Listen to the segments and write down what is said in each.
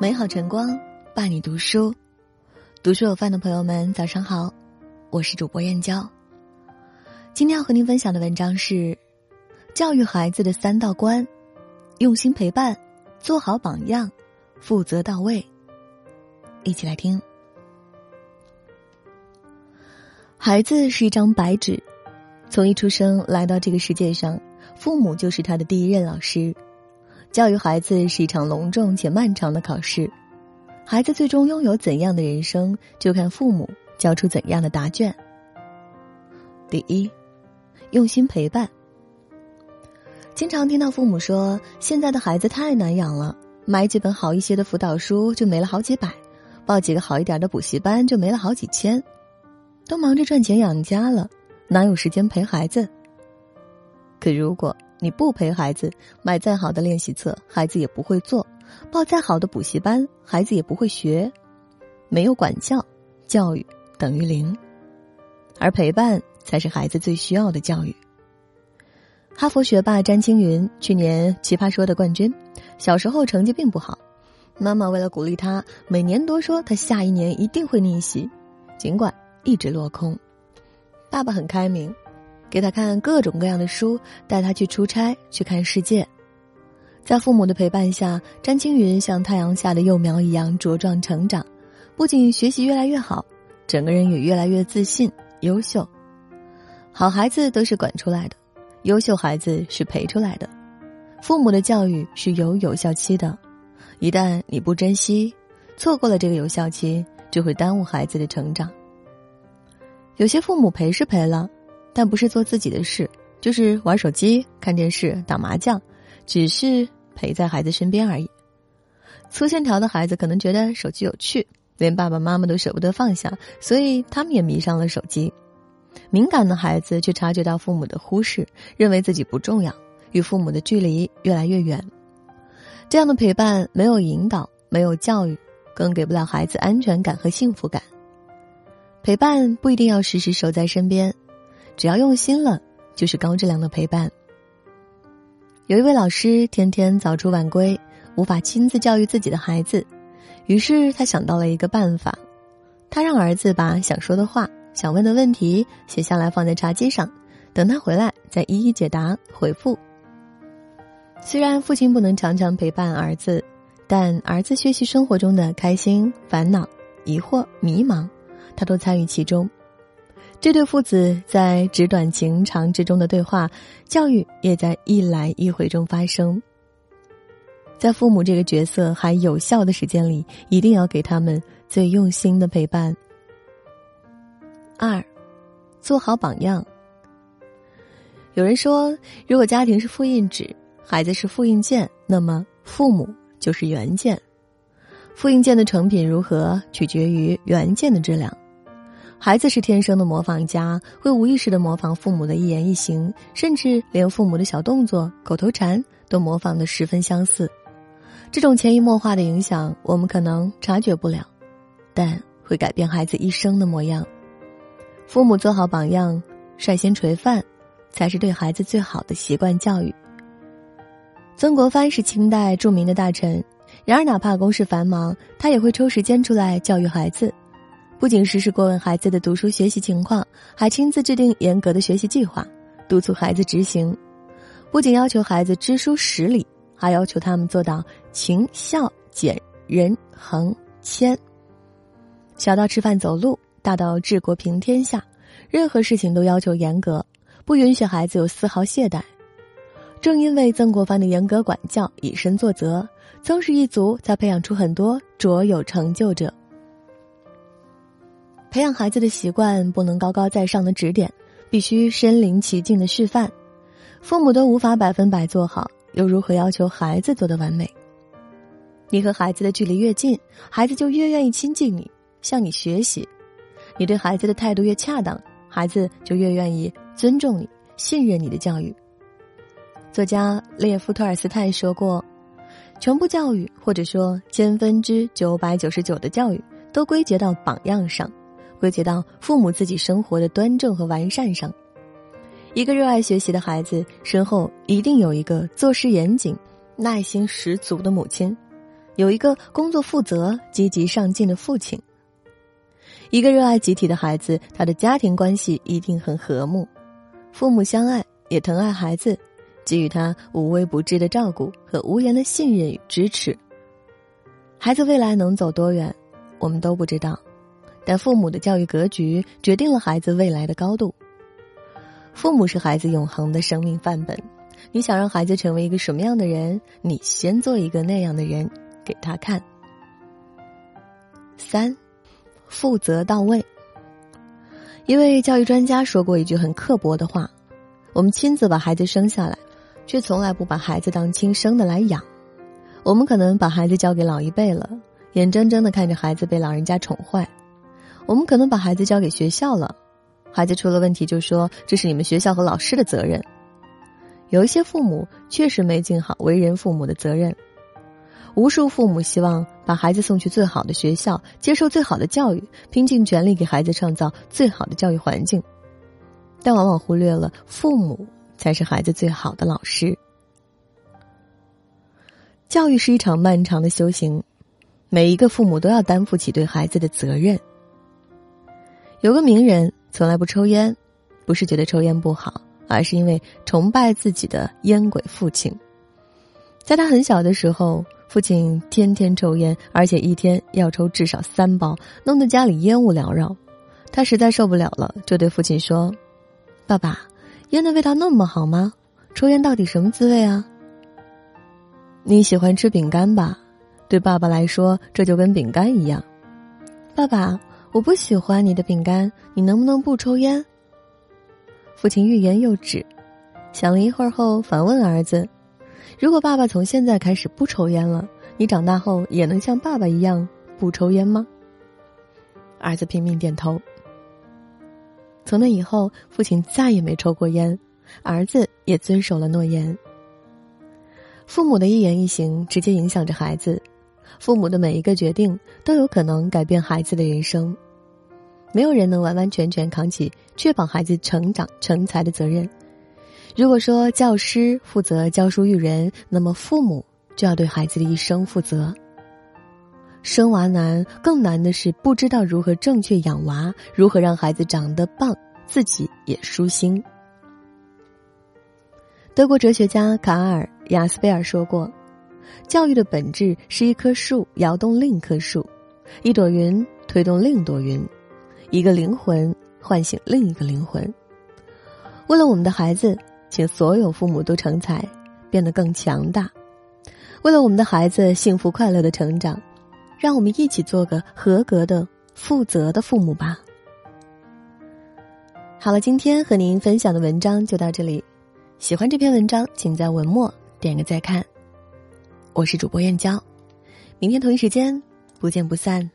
美好晨光伴你读书，读书有饭的朋友们，早上好，我是主播燕娇。今天要和您分享的文章是：教育孩子的三道关，用心陪伴，做好榜样，负责到位。一起来听。孩子是一张白纸，从一出生来到这个世界上，父母就是他的第一任老师。教育孩子是一场隆重且漫长的考试，孩子最终拥有怎样的人生，就看父母交出怎样的答卷。第一，用心陪伴。经常听到父母说，现在的孩子太难养了，买几本好一些的辅导书就没了好几百，报几个好一点的补习班就没了好几千，都忙着赚钱养家了，哪有时间陪孩子？可如果。你不陪孩子，买再好的练习册，孩子也不会做；报再好的补习班，孩子也不会学。没有管教，教育等于零，而陪伴才是孩子最需要的教育。哈佛学霸詹青云去年奇葩说的冠军，小时候成绩并不好，妈妈为了鼓励他，每年都说他下一年一定会逆袭，尽管一直落空。爸爸很开明。给他看各种各样的书，带他去出差，去看世界。在父母的陪伴下，詹青云像太阳下的幼苗一样茁壮成长，不仅学习越来越好，整个人也越来越自信、优秀。好孩子都是管出来的，优秀孩子是陪出来的。父母的教育是有有效期的，一旦你不珍惜，错过了这个有效期，就会耽误孩子的成长。有些父母陪是陪了。但不是做自己的事，就是玩手机、看电视、打麻将，只是陪在孩子身边而已。粗线条的孩子可能觉得手机有趣，连爸爸妈妈都舍不得放下，所以他们也迷上了手机。敏感的孩子却察觉到父母的忽视，认为自己不重要，与父母的距离越来越远。这样的陪伴没有引导，没有教育，更给不了孩子安全感和幸福感。陪伴不一定要时时守在身边。只要用心了，就是高质量的陪伴。有一位老师天天早出晚归，无法亲自教育自己的孩子，于是他想到了一个办法，他让儿子把想说的话、想问的问题写下来放在茶几上，等他回来再一一解答回复。虽然父亲不能常常陪伴儿子，但儿子学习生活中的开心、烦恼、疑惑、迷茫，他都参与其中。这对父子在纸短情长之中的对话，教育也在一来一回中发生。在父母这个角色还有效的时间里，一定要给他们最用心的陪伴。二，做好榜样。有人说，如果家庭是复印纸，孩子是复印件，那么父母就是原件。复印件的成品如何，取决于原件的质量。孩子是天生的模仿家，会无意识的模仿父母的一言一行，甚至连父母的小动作、口头禅都模仿的十分相似。这种潜移默化的影响，我们可能察觉不了，但会改变孩子一生的模样。父母做好榜样，率先垂范，才是对孩子最好的习惯教育。曾国藩是清代著名的大臣，然而哪怕公事繁忙，他也会抽时间出来教育孩子。不仅时时过问孩子的读书学习情况，还亲自制定严格的学习计划，督促孩子执行。不仅要求孩子知书识礼，还要求他们做到勤孝俭仁恒谦。小到吃饭走路，大到治国平天下，任何事情都要求严格，不允许孩子有丝毫懈怠。正因为曾国藩的严格管教、以身作则，曾氏一族才培养出很多卓有成就者。培养孩子的习惯不能高高在上的指点，必须身临其境的示范。父母都无法百分百做好，又如何要求孩子做的完美？你和孩子的距离越近，孩子就越愿意亲近你，向你学习。你对孩子的态度越恰当，孩子就越愿意尊重你、信任你的教育。作家列夫·托尔斯泰说过：“全部教育，或者说千分之九百九十九的教育，都归结到榜样上。”归结到父母自己生活的端正和完善上。一个热爱学习的孩子身后一定有一个做事严谨、耐心十足的母亲，有一个工作负责、积极上进的父亲。一个热爱集体的孩子，他的家庭关系一定很和睦，父母相爱，也疼爱孩子，给予他无微不至的照顾和无言的信任与支持。孩子未来能走多远，我们都不知道，但父母的教育格局决定了孩子未来的高度。父母是孩子永恒的生命范本，你想让孩子成为一个什么样的人，你先做一个那样的人给他看。三，负责到位。一位教育专家说过一句很刻薄的话：“我们亲自把孩子生下来，却从来不把孩子当亲生的来养。我们可能把孩子交给老一辈了，眼睁睁的看着孩子被老人家宠坏；我们可能把孩子交给学校了。”孩子出了问题，就说这是你们学校和老师的责任。有一些父母确实没尽好为人父母的责任。无数父母希望把孩子送去最好的学校，接受最好的教育，拼尽全力给孩子创造最好的教育环境，但往往忽略了父母才是孩子最好的老师。教育是一场漫长的修行，每一个父母都要担负起对孩子的责任。有个名人。从来不抽烟，不是觉得抽烟不好，而是因为崇拜自己的烟鬼父亲。在他很小的时候，父亲天天抽烟，而且一天要抽至少三包，弄得家里烟雾缭绕。他实在受不了了，就对父亲说：“爸爸，烟的味道那么好吗？抽烟到底什么滋味啊？”你喜欢吃饼干吧？对爸爸来说，这就跟饼干一样。爸爸。我不喜欢你的饼干，你能不能不抽烟？父亲欲言又止，想了一会儿后反问儿子：“如果爸爸从现在开始不抽烟了，你长大后也能像爸爸一样不抽烟吗？”儿子拼命点头。从那以后，父亲再也没抽过烟，儿子也遵守了诺言。父母的一言一行直接影响着孩子。父母的每一个决定都有可能改变孩子的人生，没有人能完完全全扛起确保孩子成长成才的责任。如果说教师负责教书育人，那么父母就要对孩子的一生负责。生娃难，更难的是不知道如何正确养娃，如何让孩子长得棒，自己也舒心。德国哲学家卡尔·雅斯贝尔说过。教育的本质是一棵树摇动另一棵树，一朵云推动另一朵云，一个灵魂唤醒另一个灵魂。为了我们的孩子，请所有父母都成才，变得更强大。为了我们的孩子幸福快乐的成长，让我们一起做个合格的、负责的父母吧。好了，今天和您分享的文章就到这里。喜欢这篇文章，请在文末点个再看。我是主播燕娇，明天同一时间不见不散。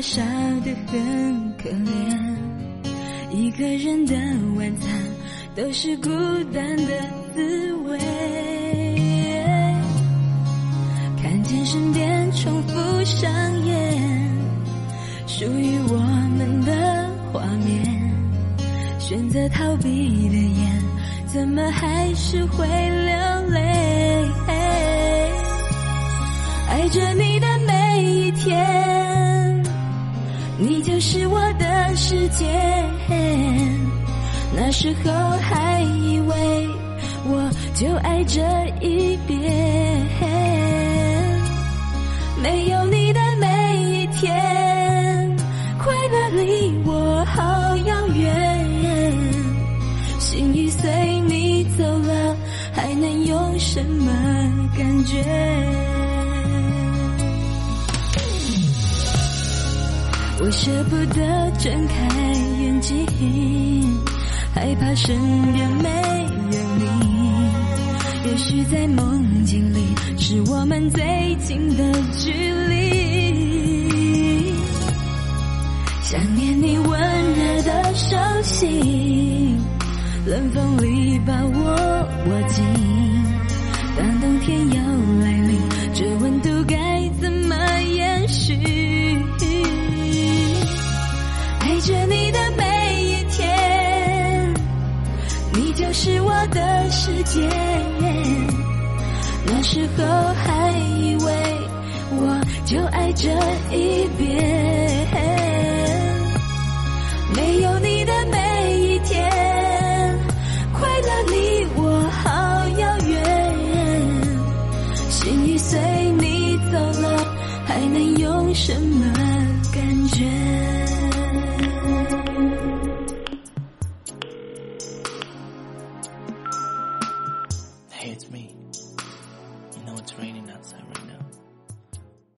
傻得很可怜。一个人的晚餐都是孤单的滋味。看见身边重复上演属于我们的画面，选择逃避的眼，怎么还是会流泪？爱着你的每一天，是我的世界。那时候还以为我就爱这一遍，没有你的每一天，快乐离我好遥远。心已随你走了，还能有什么感觉？舍不得睁开眼睛，害怕身边没有你。也许在梦境里，是我们最近的距离。想念你温热的手心，冷风的世界。那时候还以为我就爱这一遍，没有你的每一天，快乐离我好遥远。心已随你走了，还能用什么